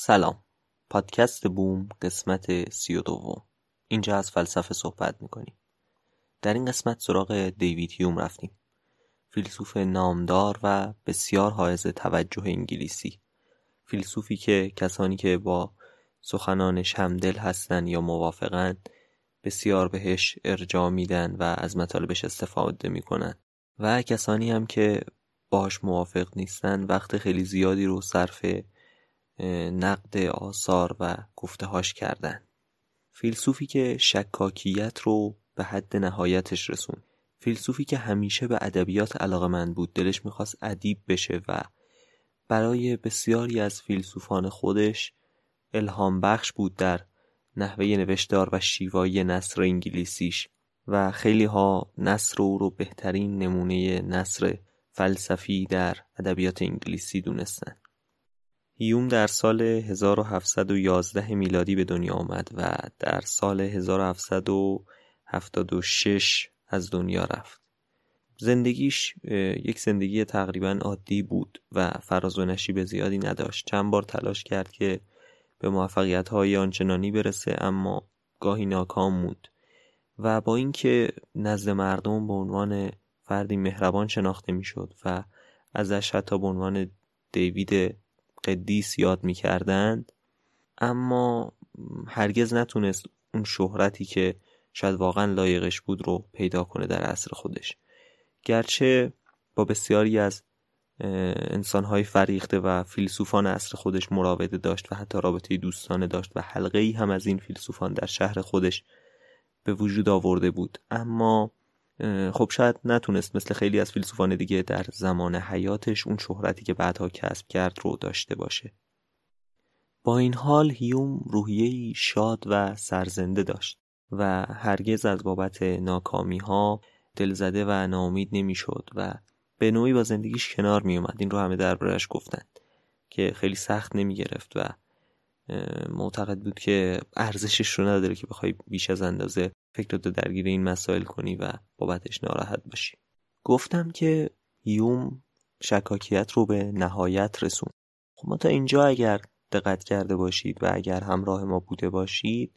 سلام. پادکست بوم قسمت سی و دوم. اینجا از فلسفه صحبت می‌کنیم. در این قسمت سراغ دیوید هیوم رفتیم. فیلسوف نامدار و بسیار حائز توجه انگلیسی. فیلسوفی که کسانی که با سخنانش همدل هستند یا موافقند بسیار بهش ارجاع میدن و از مطالبش استفاده می‌کنن. و کسانی هم که باش موافق نیستن وقت خیلی زیادی رو صرف نقد آثار و گفتهاش کردن. فیلسوفی که شکاکیت رو به حد نهایتش رسون فیلسوفی که همیشه به ادبیات علاقمند بود دلش می‌خواست ادیب بشه و برای بسیاری از فیلسوفان خودش الهام بخش بود در نحوه نوشتار و شیوایی نصر انگلیسیش و خیلی ها نصر او رو بهترین نمونه نصر فلسفی در ادبیات انگلیسی دونستن. هیوم در سال 1711 میلادی به دنیا آمد و در سال 1776 از دنیا رفت. زندگیش یک زندگی تقریبا عادی بود و فراز و نشیب زیادی نداشت. چند بار تلاش کرد که به موفقیت های آنچنانی برسه اما گاهی ناکام بود و با اینکه نزد مردم به عنوان فردی مهربان شناخته می‌شد و ازش حتی به عنوان دیوید قدیس یاد می‌کردند. اما هرگز نتونست اون شهرتی که شاید واقعا لایقش بود رو پیدا کنه در عصر خودش. گرچه با بسیاری از انسانهای فریخته و فیلسوفان عصر خودش مراوده داشت و حتی رابطه دوستانه داشت و حلقه ای هم از این فیلسوفان در شهر خودش به وجود آورده بود. اما خب شاید نتونست مثل خیلی از فیلسوفان دیگه در زمان حیاتش اون شهرتی که بعدها کسب کرد رو داشته باشه. با این حال هیوم روحیه‌ای شاد و سرزنده داشت و هرگز از بابت ناکامی ها دلزده و ناامید نمی‌شد و به نوعی با زندگیش کنار می اومد این رو همه دربارش گفتند که خیلی سخت نمی گرفت و معتقد بود که ارزشش رو نداره که بخوای بیش از اندازه فکرتو درگیر این مسائل کنی و بابتش ناراحت باشی. گفتم که یوم شکاکیت رو به نهایت رسون. خب ما تا اینجا اگر دقت کرده باشید و اگر همراه ما بوده باشید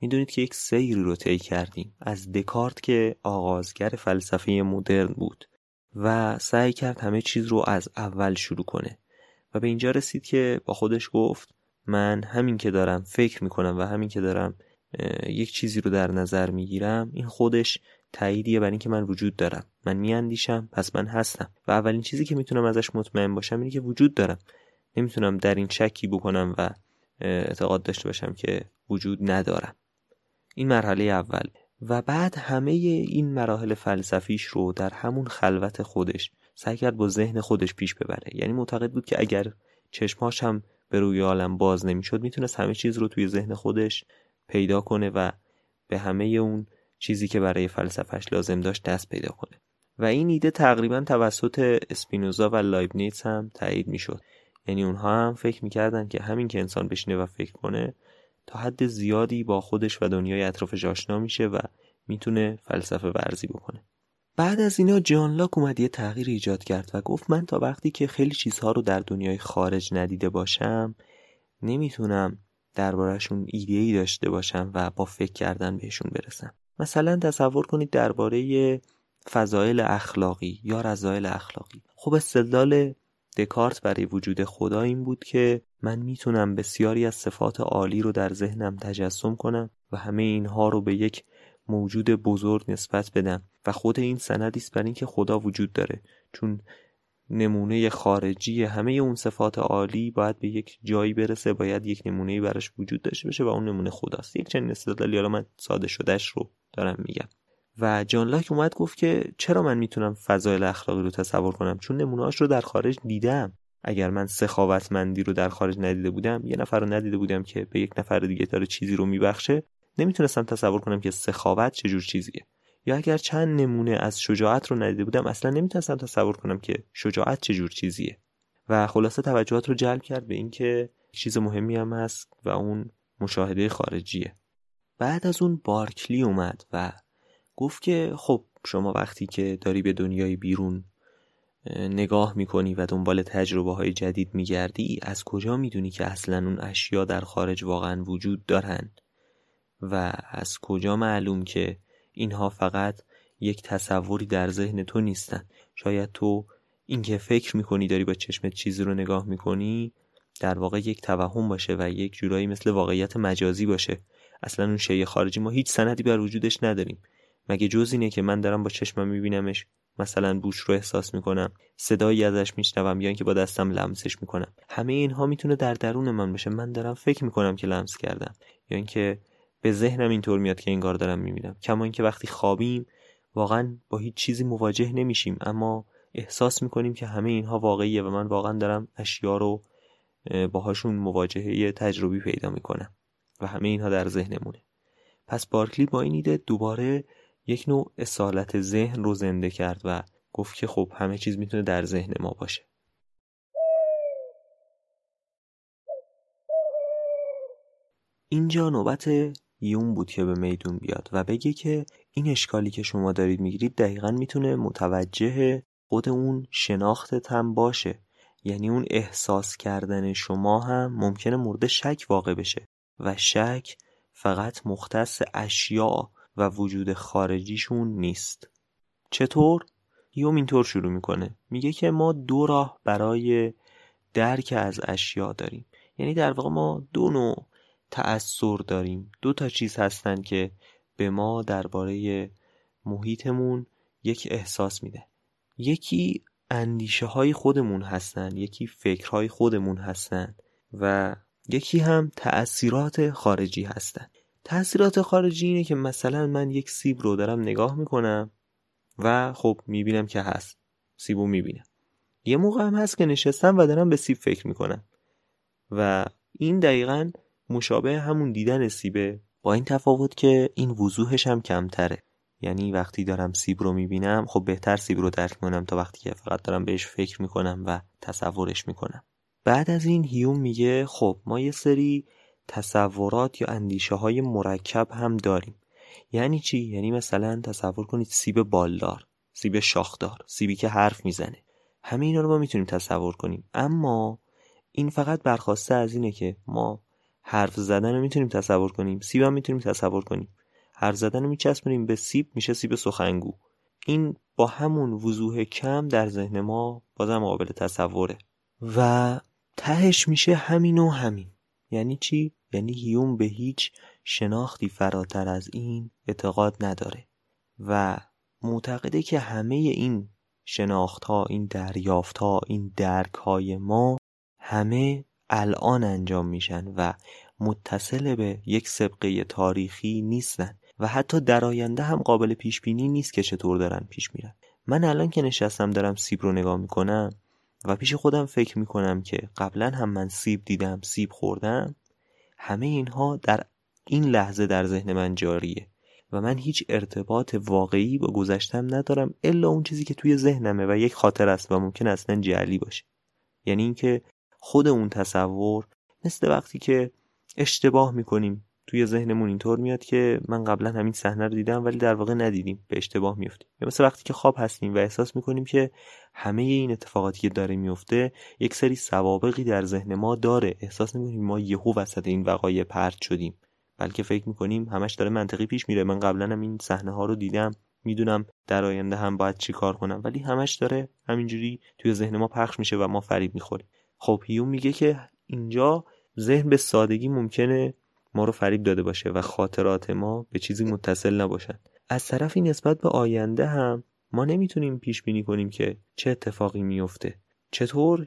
می‌دونید که یک سیری رو طی کردیم. از دکارت که آغازگر فلسفه مدرن بود و سعی کرد همه چیز رو از اول شروع کنه و به اینجا رسید که با خودش گفت من همین که دارم فکر می‌کنم و همین که دارم یک چیزی رو در نظر می‌گیرم این خودش تاییدیه بر اینکه من وجود دارم. من میاندیشم پس من هستم. و اولین چیزی که می‌تونم ازش مطمئن باشم اینه که وجود دارم. نمی‌تونم در این شکی بکنم و اعتقاد داشته باشم که وجود ندارم. این مرحله اول. و بعد همه این مراحل فلسفیش رو در همون خلوت خودش سعی کرد با ذهن خودش پیش ببره. یعنی معتقد بود که اگر چشماش هم به روی عالم باز نمی‌شد می‌تونست همه چیز رو توی ذهن خودش پیدا کنه و به همه اون چیزی که برای فلسفهش لازم داشت دست پیدا کنه. و این ایده تقریبا توسط اسپینوزا و لایبنیتس هم تایید می‌شد. یعنی اونها هم فکر می‌کردن که همین که انسان بشینه و فکر کنه تا حد زیادی با خودش و دنیای اطرافش آشنا میشه و می‌تونه فلسفه ورزی بکنه. بعد از اینا جان لاک اومد یه تغییر ایجاد کرد و گفت من تا وقتی که خیلی چیزها رو در دنیای خارج ندیده باشم نمی‌تونم دربارهشون ایده ای داشته باشم و با فکر کردن بهشون برسم. مثلا تصور کنید درباره فضایل اخلاقی یا رضایل اخلاقی. خب استدلال دکارت برای وجود خدا این بود که من می‌تونم بسیاری از صفات عالی رو در ذهنم تجسم کنم و همه اینها رو به یک موجود بزرگ نسبت بدم و خود این سندی است بر اینکه خدا وجود داره. چون نمونه خارجی همه اون صفات عالی باید به یک جایی برسه باید یک نمونه براش وجود داشته باشه و اون نمونه خداست. یک چنین استدلالی حالا من ساده شدهش رو دارم میگم. و جان لاک اومد گفت که چرا من می‌تونم فضایل اخلاقی رو تصور کنم؟ چون نمونهاش رو در خارج دیدم. اگر من سخاوتمندی رو در خارج ندیده بودم یه نفر رو ندیده بودم که به یک نفر دیگه داره چیزی رو میبخشه. نمی‌تونستم تصور کنم که سخاوت چجور چیزیه. یا اگر چند نمونه از شجاعت رو ندیده بودم اصلا نمی‌تونستم تصور کنم که شجاعت چجور چیزیه. و خلاصه توجهات رو جلب کرد به اینکه چیز مهمی هم هست و اون مشاهده خارجیه. بعد از اون بارکلی اومد و گفت که خب شما وقتی که داری به دنیای بیرون نگاه می‌کنی و دنبال تجربه های جدید میگردی از کجا می‌دونی که اصلا اون اشیا در خارج واقعا وجود دارن؟ و از کجا معلوم که اینها فقط یک تصوری در ذهن تو نیستن؟ شاید تو اینکه فکر می‌کنی داری با چشمت چیزی رو نگاه می‌کنی در واقع یک توهم باشه و یک جورایی مثل واقعیت مجازی باشه. اصلا اون شی خارجی ما هیچ سندی بر وجودش نداریم. مگه جز اینه که من دارم با چشمم میبینمش؟ مثلا بوش رو احساس می‌کنم صدایی ازش میشنوم یا اینکه با دستم لمسش می‌کنم. همه اینها می‌تونه در درون من باشه. من دارم فکر می‌کنم که لمس کردم. یا اینکه به ذهنم اینطور میاد که انگار دارم می‌بینم. کما اینکه وقتی خوابیم واقعا با هیچ چیزی مواجه نمیشیم. اما احساس می‌کنیم که همه اینها واقعیه و من واقعا دارم اشیا رو باهاشون مواجهه تجربی پیدا می‌کنم و همه اینها در ذهنمونه. پس بارکلی با این ایده دوباره یک نوع اصالت ذهن رو زنده کرد و گفت که خب همه چیز می‌تونه در ذهن ما باشه. اینجا نوبت یون بود که به میدون بیاد و بگه که این اشکالی که شما دارید می‌گیرید دقیقا می‌تونه متوجه خود اون شناختت هم باشه. یعنی اون احساس کردن شما هم ممکنه مورد شک واقع بشه و شک فقط مختص اشیاء و وجود خارجیشون نیست. چطور؟ یوم اینطور شروع می‌کنه. میگه که ما دو راه برای درک از اشیاء داریم. یعنی در واقع ما دو نوع تأثیر داریم. دو تا چیز هستن که به ما درباره محیطمون یک احساس میده. یکی اندیشه های خودمون هستن یکی فکرهای خودمون هستن و یکی هم تأثیرات خارجی هستن. تأثیرات خارجی اینه که مثلا من یک سیب رو دارم نگاه می‌کنم و خب می‌بینم که هست. سیب رو می‌بینم. یه موقع هم هست که نشستم و دارم به سیب فکر می‌کنم. و این دقیقا مشابه همون دیدن سیبه. با این تفاوت که این وضوحش هم کمتره. یعنی وقتی دارم سیب رو می‌بینم خب بهتر سیب رو درک کنم تا وقتی که فقط دارم بهش فکر می‌کنم و تصورش می‌کنم. بعد از این هیوم میگه خب ما یه سری تصورات یا اندیشه های مرکب هم داریم. یعنی چی؟ یعنی مثلا تصور کنید سیب بالدار سیب شاخدار سیبی که حرف می‌زنه. همه اینا رو ما می‌تونیم تصور کنیم. اما این فقط برخواسته از اینه که ما حرف زدن رو می‌تونیم تصور کنیم سیب هم می‌تونیم تصور کنیم. حرف زدن رو میچسبونیم به سیب میشه سیب سخنگو. این با همون وضوح کم در ذهن ما بازم قابل تصوره. و تهش میشه همین و همین. یعنی چی؟ یعنی هیوم به هیچ شناختی فراتر از این اعتقاد نداره. و معتقده که همه این شناخت ها این دریافت ها این درک های ما همه الان انجام میشن و متصل به یک سبقه تاریخی نیستن و حتی در آینده هم قابل پیش بینی نیست که چطور دارن پیش میرن. من الان که نشستم دارم سیب رو نگاه می‌کنم و پیش خودم فکر می‌کنم که قبلا هم من سیب دیدم سیب خوردم همه اینها در این لحظه در ذهن من جاریه و من هیچ ارتباط واقعی با گذشتم ندارم الا اون چیزی که توی ذهنمه و یک خاطر است و ممکن اصلا جعلی باشه. یعنی اینکه خود اون تصور مثل وقتی که اشتباه می‌کنیم. توی ذهنمون اینطور میاد که من قبلا همین صحنه رو دیدم ولی در واقع ندیدیم به اشتباه میفتیم یا مثل وقتی که خواب هستیم و احساس می‌کنیم که همه این اتفاقاتی که داره میفته یک سری سوابقی در ذهن ما داره. احساس می‌کنیم ما یهو وسط این وقایع پرت شدیم. بلکه فکر می‌کنیم همش داره منطقی پیش میره. من قبلا هم این صحنه ها رو دیدم. می‌دونم در آینده هم باید چی کار کنم. ولی همش داره همینجوری توی ذهن ما پخش میشه و ما فریب می‌خوریم. خب هیوم میگه که اینجا ذهن به سادگی ممکنه ما رو فریب داده باشه و خاطرات ما به چیزی متصل نباشن. از طرفی نسبت به آینده هم ما نمی‌تونیم پیش بینی کنیم که چه اتفاقی میفته. چطور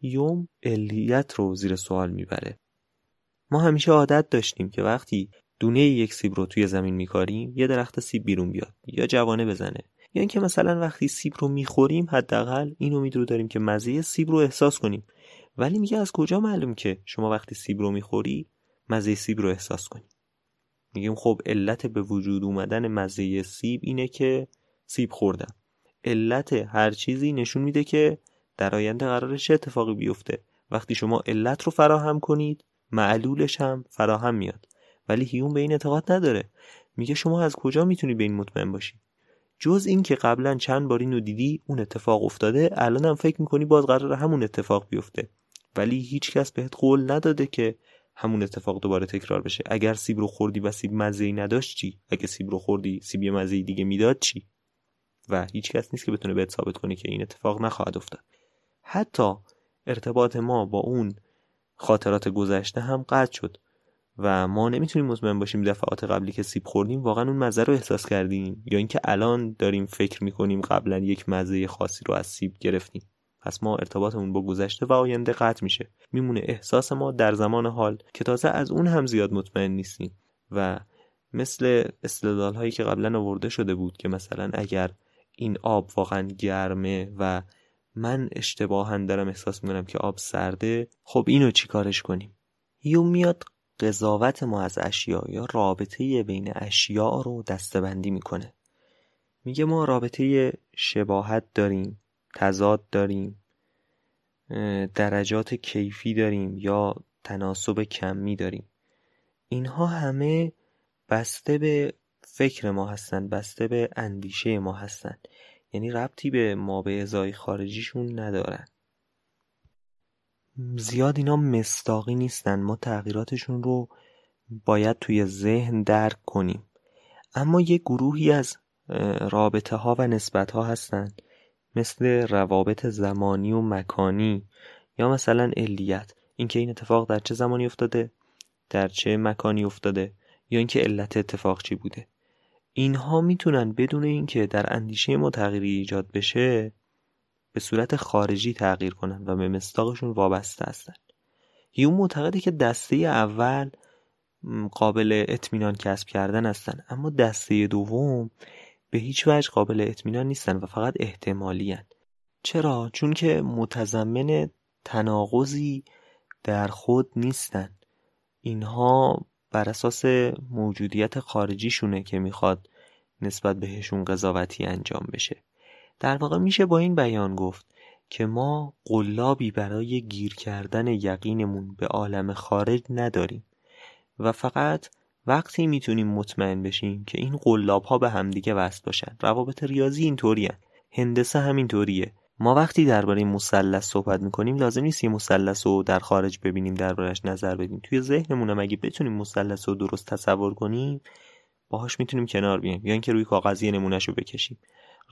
یوم علیت رو زیر سوال می‌بره. ما همیشه عادت داشتیم که وقتی دونه یک سیب رو توی زمین میکاریم یه درخت سیب بیرون بیاد یا جوانه بزنه. یا اینکه مثلا وقتی سیب رو می‌خوریم حداقل این امید رو داریم که مزه سیب رو احساس کنیم. ولی میگه از کجا معلوم که شما وقتی سیب رو می‌خوری مزه سیب رو احساس کنی؟ میگیم خب علت به وجود اومدن مزه سیب اینه که سیب خوردم علت هر چیزی نشون میده که در آینده قرار چه اتفاقی بیفته. وقتی شما علت رو فراهم کنید معلولش هم فراهم میاد. ولی هیون به این اعتقاد نداره. میگه شما از کجا می‌تونی به این مطمئن باشی؟ جز این که قبلا چند بار اینو دیدی اون اتفاق افتاده الان هم فکر می‌کنی باز قرار همون اتفاق بیفته. ولی هیچ کس بهت قول نداده که همون اتفاق دوباره تکرار بشه. اگر سیب رو خوردی و سیب مزه ای نداشت چی؟ اگه سیب رو خوردی سیب یه مزه دیگه می‌داد چی؟ و هیچ کس نیست که بتونه بهت ثابت کنه که این اتفاق نخواهد افتاد. حتی ارتباط ما با اون خاطرات گذشته هم قطع شد و ما نمی‌تونیم مطمئن باشیم دفعات قبلی که سیب خوردیم واقعا اون مزه رو احساس کردیم یا اینکه الان داریم فکر می‌کنیم قبلا یک مزه خاصی رو از سیب گرفتیم. پس ما ارتباطمون با گذشته و آینده قطع میشه. میمونه احساس ما در زمان حال که تازه از اون هم زیاد مطمئن نیستیم. و مثل استدلال هایی که قبلا آورده شده بود که مثلا اگر این آب واقعا گرمه و من اشتباها دارم احساس می‌کنم که آب سرده خب اینو چیکارش کنیم؟ یو میاد قضاوت ما از اشیا یا رابطه بین اشیا رو دستبندی می‌کنه. میگه ما رابطه شباهت داریم. تضاد داریم درجات کیفی داریم یا تناسب کمی داریم. اینها همه بسته به فکر ما هستند بسته به اندیشه ما هستند یعنی ربطی به ما به ازای خارجیشون ندارن. زیاد اینا مستاقی نیستن. ما تغییراتشون رو باید توی ذهن درک کنیم. اما یه گروهی از رابطه ها و نسبت ها هستن. مثل روابط زمانی و مکانی یا مثلا علیت اینکه این اتفاق در چه زمانی افتاده در چه مکانی افتاده یا اینکه علت اتفاق چی بوده. اینها می‌تونن بدون اینکه در اندیشه ما تغییری ایجاد بشه به صورت خارجی تغییر کنن و به مستاقشون وابسته هستن. هیوم معتقده که دسته اول قابل اطمینان کسب کردن هستن. اما دسته دوم به هیچ وجه قابل اطمینان نیستن و فقط احتمالی هن. چرا؟ چون که متضمن تناقضی در خود نیستن اینها بر اساس موجودیت خارجیشونه که می‌خواد نسبت بهشون قضاوتی انجام بشه در واقع میشه با این بیان گفت که ما قلابی برای گیر کردن یقینمون به عالم خارج نداریم و فقط وقتی می‌تونیم مطمئن بشیم که این قلاب ها به همدیگه وصل باشن روابط ریاضی اینطوریه هندسه همینطوریه. ما وقتی درباره مثلث صحبت می‌کنیم لازم نیست یه مثلث رو در خارج ببینیم دربارش نظر بدیم. توی ذهنمون اگه بتونیم مثلث رو درست تصور کنیم باهاش می‌تونیم کنار بیایم. یا اینکه روی کاغذی نمونهش رو بکشیم.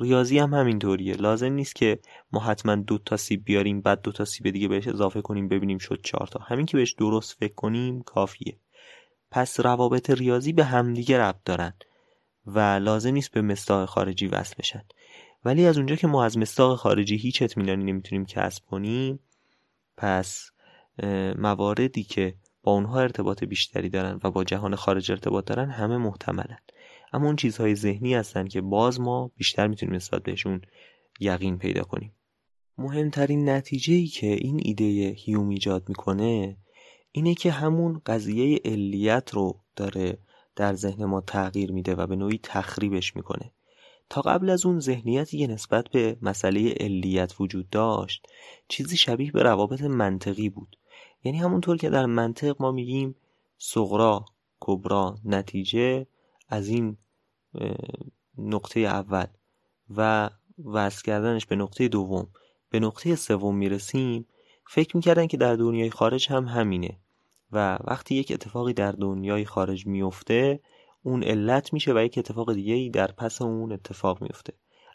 ریاضی هم همینطوریه. لازم نیست که ما حتما دو تا سیب بیاریم بعد دو تا سیب دیگه بهش اضافه کنیم ببینیم شد چهار تا. همین که بهش درست فکر کنیم کافیه. پس روابط ریاضی به همدیگه ربط دارن و لازم نیست به مستاق خارجی وصل بشن. ولی از اونجا که ما از مستاق خارجی هیچ اطمینانی نمی‌تونیم کسب کنیم پس مواردی که با اونها ارتباط بیشتری دارن و با جهان خارج ارتباط دارن همه محتملن. اما اون چیزهای ذهنی هستن که باز ما بیشتر می‌تونیم نسبت بهشون یقین پیدا کنیم. مهمترین نتیجه ای که این ایده هیوم ایجاد می‌کنه اینه که همون قضیه علیت رو داره در ذهن ما تغییر میده و به نوعی تخریبش می‌کنه. تا قبل از اون ذهنیتی که نسبت به مسئله علیت وجود داشت چیزی شبیه به روابط منطقی بود. یعنی همونطور که در منطق ما میگیم صغرا کبرا نتیجه از این نقطه اول و وصل کردنش به نقطه دوم. به نقطه سوم می‌رسیم فکر می‌کردن که در دنیای خارج هم همینه. و وقتی یک اتفاقی در دنیای خارج میفته اون علت میشه و یک اتفاق دیگه ای در پس اون اتفاق میفته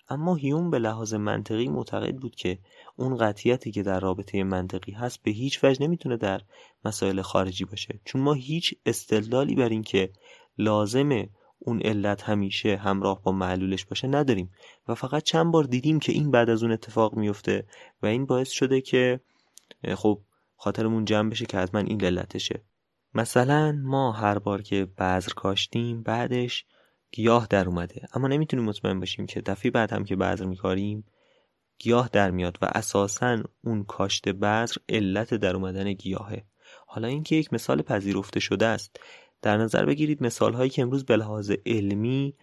اما هیوم به لحاظ منطقی معتقد بود که اون قطیتی که در رابطه منطقی هست به هیچ وجه نمی‌تونه در مسائل خارجی باشه. چون ما هیچ استدلالی بر این که لازمه اون علت همیشه همراه با معلولش باشه نداریم. و فقط چند بار دیدیم که این بعد از اون اتفاق میفته و این باعث شده که خب خاطرمون جمع بشه که حتما این علتشه مثلا ما هر بار که بذر کاشتیم بعدش گیاه در اومده. اما نمی‌تونیم مطمئن باشیم که دفعه بعد هم که بذر میکاریم گیاه در میاد و اساسا اون کاشت بذر علت در اومدن گیاهه. حالا اینکه یک مثال پذیرفته شده است. در نظر بگیرید مثال هایی که امروز به لحاظ علمی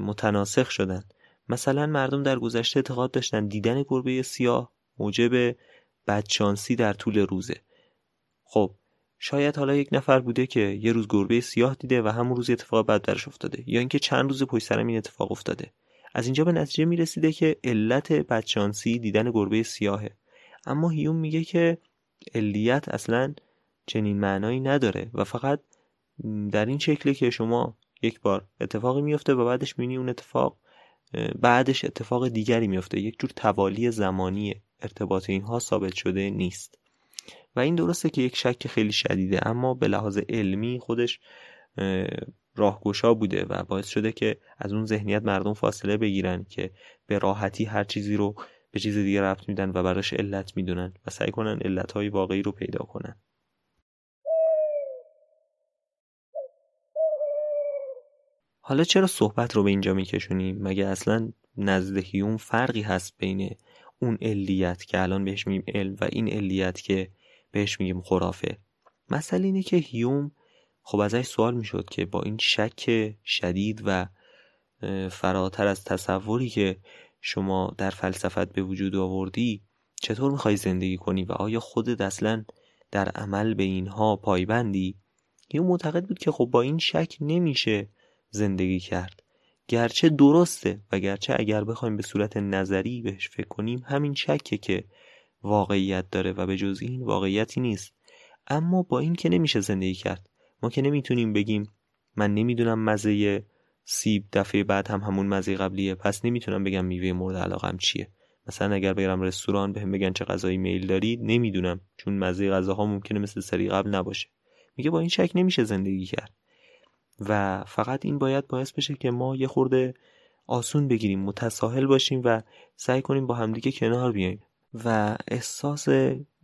متناسخ شدن. مثلا مردم در گذشته اعتقاد داشتن دیدن گربه سیاه موجب بدشانسی در طول روزه. خب شاید حالا یک نفر بوده که یه روز گربه سیاه دیده و همون روز اتفاق بد درش افتاده یا اینکه چند روز پشت سرم این اتفاق افتاده. از اینجا به نتیجه می‌رسیده که علت بدشانسی دیدن گربه سیاهه. اما هیوم میگه که علیت اصلا چنین معنایی نداره و فقط در این شکلی که شما یک بار اتفاقی میفته و بعدش می‌بینی اون اتفاق بعدش اتفاق دیگری میفته یک جور توالی زمانی ارتباط اینها ثابت شده نیست. و این درسته که یک شک خیلی شدیده اما به لحاظ علمی خودش راهگشا بوده و باعث شده که از اون ذهنیت مردم فاصله بگیرن که به راحتی هر چیزی رو به چیز دیگه ربط میدن و براش علت می‌دونن و سعی کنن علتهای واقعی رو پیدا کنن. حالا چرا صحبت رو به اینجا میکشونیم؟ مگه اصلا نزد هیوم فرقی هست بین اون علیت که الان بهش میگیم علم و این علیت که بهش میگیم خرافه. مسئله اینه که هیوم خب ازش سوال می‌شد که با این شک شدید و فراتر از تصوری که شما در فلسفت به وجود آوردی چطور می‌خوای زندگی کنی و آیا خودت اصلا در عمل به اینها پایبندی؟ هیوم معتقد بود که خب با این شک نمیشه زندگی کرد. گرچه درسته و گرچه اگر بخوایم به صورت نظری بهش فکر کنیم همین شکه که واقعیت داره و به جز این واقعیتی نیست. اما با این که نمیشه زندگی کرد. ما که نمی‌تونیم بگیم من نمی‌دونم مزه سیب دفعه بعد هم همون مزه قبلیه پس نمی‌تونم بگم میوه مورد علاقم چیه. مثلا اگر برم رستوران بهم بگن چه غذایی میل دارید نمی‌دونم چون مزه غذاها ممکنه مثل سری قبل نباشه. میگه با این شک نمیشه زندگی کرد. و فقط این باید باعث بشه که ما یه خورده آسون بگیریم متساهل باشیم و سعی کنیم با همدیگه کنار بیایم و احساس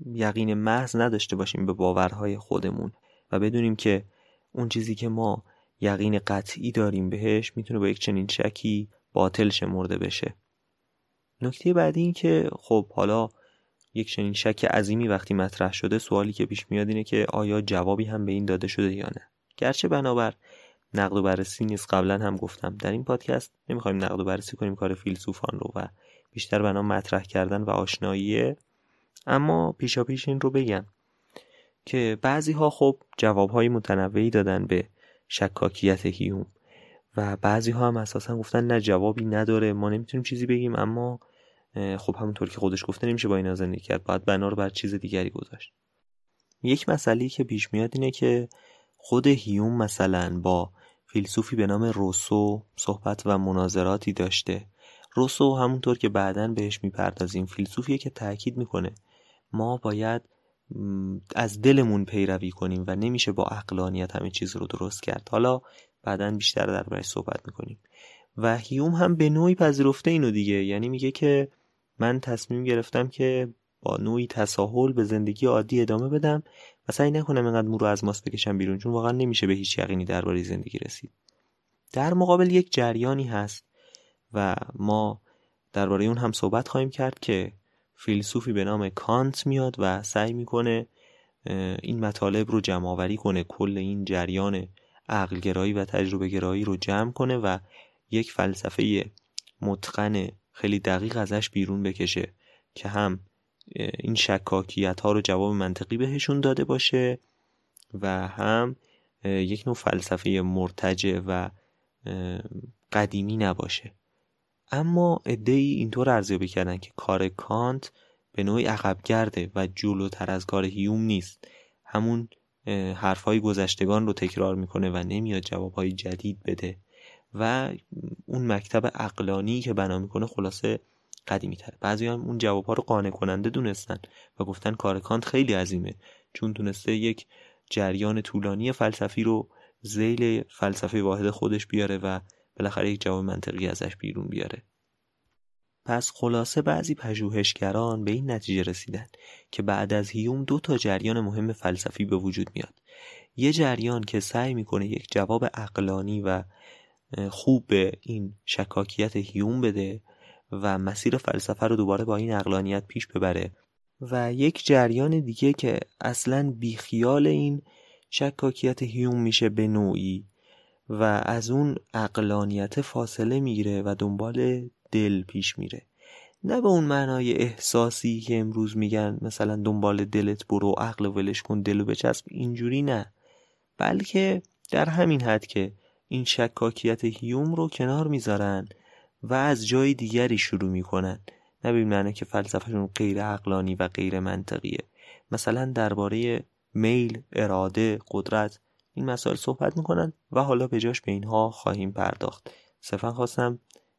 یقین محض نداشته باشیم به باورهای خودمون و بدونیم که اون چیزی که ما یقین قطعی داریم بهش می‌تونه با یک چنین شکی باطل شمرده بشه. نکته بعدی این که خب حالا یک چنین شک عظیمی وقتی مطرح شده سوالی که پیش میاد اینه که آیا جوابی هم به این داده شده یا نه؟ گرچه بنابر نقد و بررسی نیست قبلا هم گفتم. در این پادکست نمی‌خوایم نقد و بررسی کنیم کار فیلسوفان رو و بیشتر بنا مطرح کردن و آشناییه اما پیشا پیش این رو بگم که بعضی ها خب جواب های متنوعی دادن به شکاکیت هیوم و بعضی ها هم اساسا گفتن نه جوابی نداره ما نمی‌تونیم چیزی بگیم. اما خب همونطور که خودش گفته نمیشه با این زندگی کرد. باید بنا رو بر چیز دیگری گذاشت. یک مسئله که پیش میاد اینه که خود هیوم مثلا با فیلسوفی به نام روسو صحبت و مناظراتی داشته. روسو همونطور که بعدا بهش می‌پردازیم فیلسوفیه که تاکید می‌کنه ما باید از دلمون پیروی کنیم و نمیشه با اقلانیت همه چیز رو درست کرد. حالا بعدا بیشتر دربارش صحبت می‌کنیم. و هیوم هم به نوعی پذیرفته اینو دیگه. یعنی میگه که من تصمیم گرفتم که با نوعی تساهل به زندگی عادی ادامه بدم و سعی نکنم اینقدر مو رو از ماست بکشم بیرون چون واقعا نمیشه به هیچ یقینی درباره زندگی رسید. در مقابل یک جریانی هست و ما درباره اون هم صحبت خواهیم کرد که فیلسوفی به نام کانت میاد و سعی می‌کنه این مطالب رو جمع آوری کنه کل این جریان عقلگرایی و تجربه گرایی رو جمع کنه و یک فلسفه متقن خیلی دقیق ازش بیرون بکشه که هم این شکاکیت ها رو جواب منطقی بهشون داده باشه و هم یک نوع فلسفه مرتجع و قدیمی نباشه. اما ای اینطور ارزیابی کردن که کار کانت به نوعی عقبگرده و جلوتر از کار هیوم نیست. همون حرفهای گذشتگان رو تکرار می‌کنه و نمیاد جوابهای جدید بده. و اون مکتب اقلانی که بنا می‌کنه خلاصه قدیمی تره. بعضی هم اون جوابها رو قانع کننده دونستن و گفتن کار کانت خیلی عظیمه. چون تونسته یک جریان طولانی فلسفی رو زیل فلسفه واحد خودش بیاره و بالاخره یک جواب منطقی ازش بیرون بیاره. پس خلاصه بعضی پژوهشگران به این نتیجه رسیدن که بعد از هیوم دو تا جریان مهم فلسفی به وجود میاد. یه جریان که سعی می‌کنه یک جواب اقلانی و خوب به این شکاکیت هیوم بده و مسیر فلسفه رو دوباره با این اقلانیت پیش ببره. و یک جریان دیگه که اصلا بیخیال این شکاکیت هیوم میشه به نوعی و از اون اقلانیت فاصله می‌گیره و دنبال دل پیش میره. نه به اون معنای احساسی که امروز میگن مثلا دنبال دلت برو عقل ولش کن دلو بچسب اینجوری نه. بلکه در همین حد که این شکاکیت هیوم رو کنار می‌ذارن و از جای دیگری شروع می‌کنن. نه به معنی که فلسفهشون غیر عقلانی و غیر منطقیه. مثلا درباره میل، اراده، قدرت این مسائل صحبت می‌کنن و حالا به جاش به اینها خواهیم پرداخت. صرفا خواستم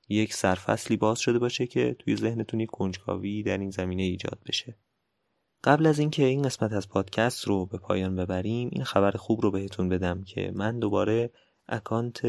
یک سرفصلی باز شده باشه که توی ذهنتون یک کنجکاوی در این زمینه ایجاد بشه. قبل از اینکه این قسمت از پادکست رو به پایان ببریم این خبر خوب رو بهتون بدم که من دوباره اکانت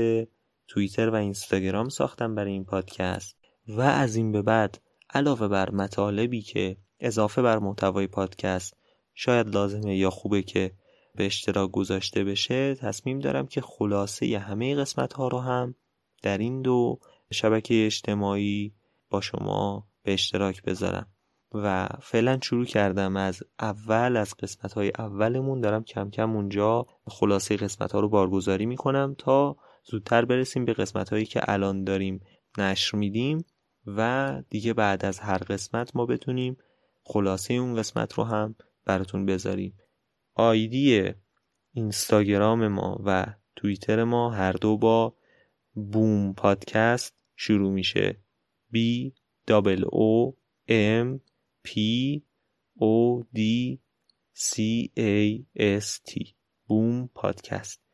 توییتر و اینستاگرام ساختم برای این پادکست و از این به بعد علاوه بر مطالبی که اضافه بر محتوای پادکست شاید لازمه یا خوبه که به اشتراک گذاشته بشه تصمیم دارم که خلاصه همه قسمت ها رو هم در این دو شبکه اجتماعی با شما به اشتراک بذارم. و فعلا شروع کردم از اول از قسمت های اولمون دارم کم کم اونجا خلاصه قسمت ها رو بارگذاری می‌کنم تا زودتر برسیم به قسمت هایی که الان داریم نشر میدیم و دیگه بعد از هر قسمت ما بتونیم خلاصه اون قسمت رو هم براتون بذاریم. آیدی اینستاگرام ما و توییتر ما هر دو با بوم پادکست شروع میشه. B O M P O D C A S T. بوم پادکست.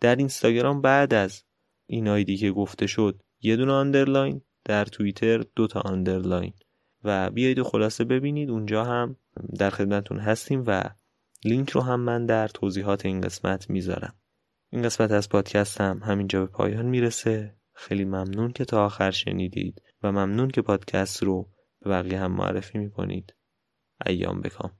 در اینستاگرام بعد از این آیدی که گفته شد یه دونه underline در توییتر دو تا underline و بیایید و خلاصه ببینید اونجا هم در خدمتون هستیم و لینک رو هم من در توضیحات این قسمت می‌ذارم. این قسمت از پادکست هم همینجا به پایان می‌رسه. خیلی ممنون که تا آخر شنیدید و ممنون که پادکست رو به بقیه هم معرفی می‌کنید. ایام بکام.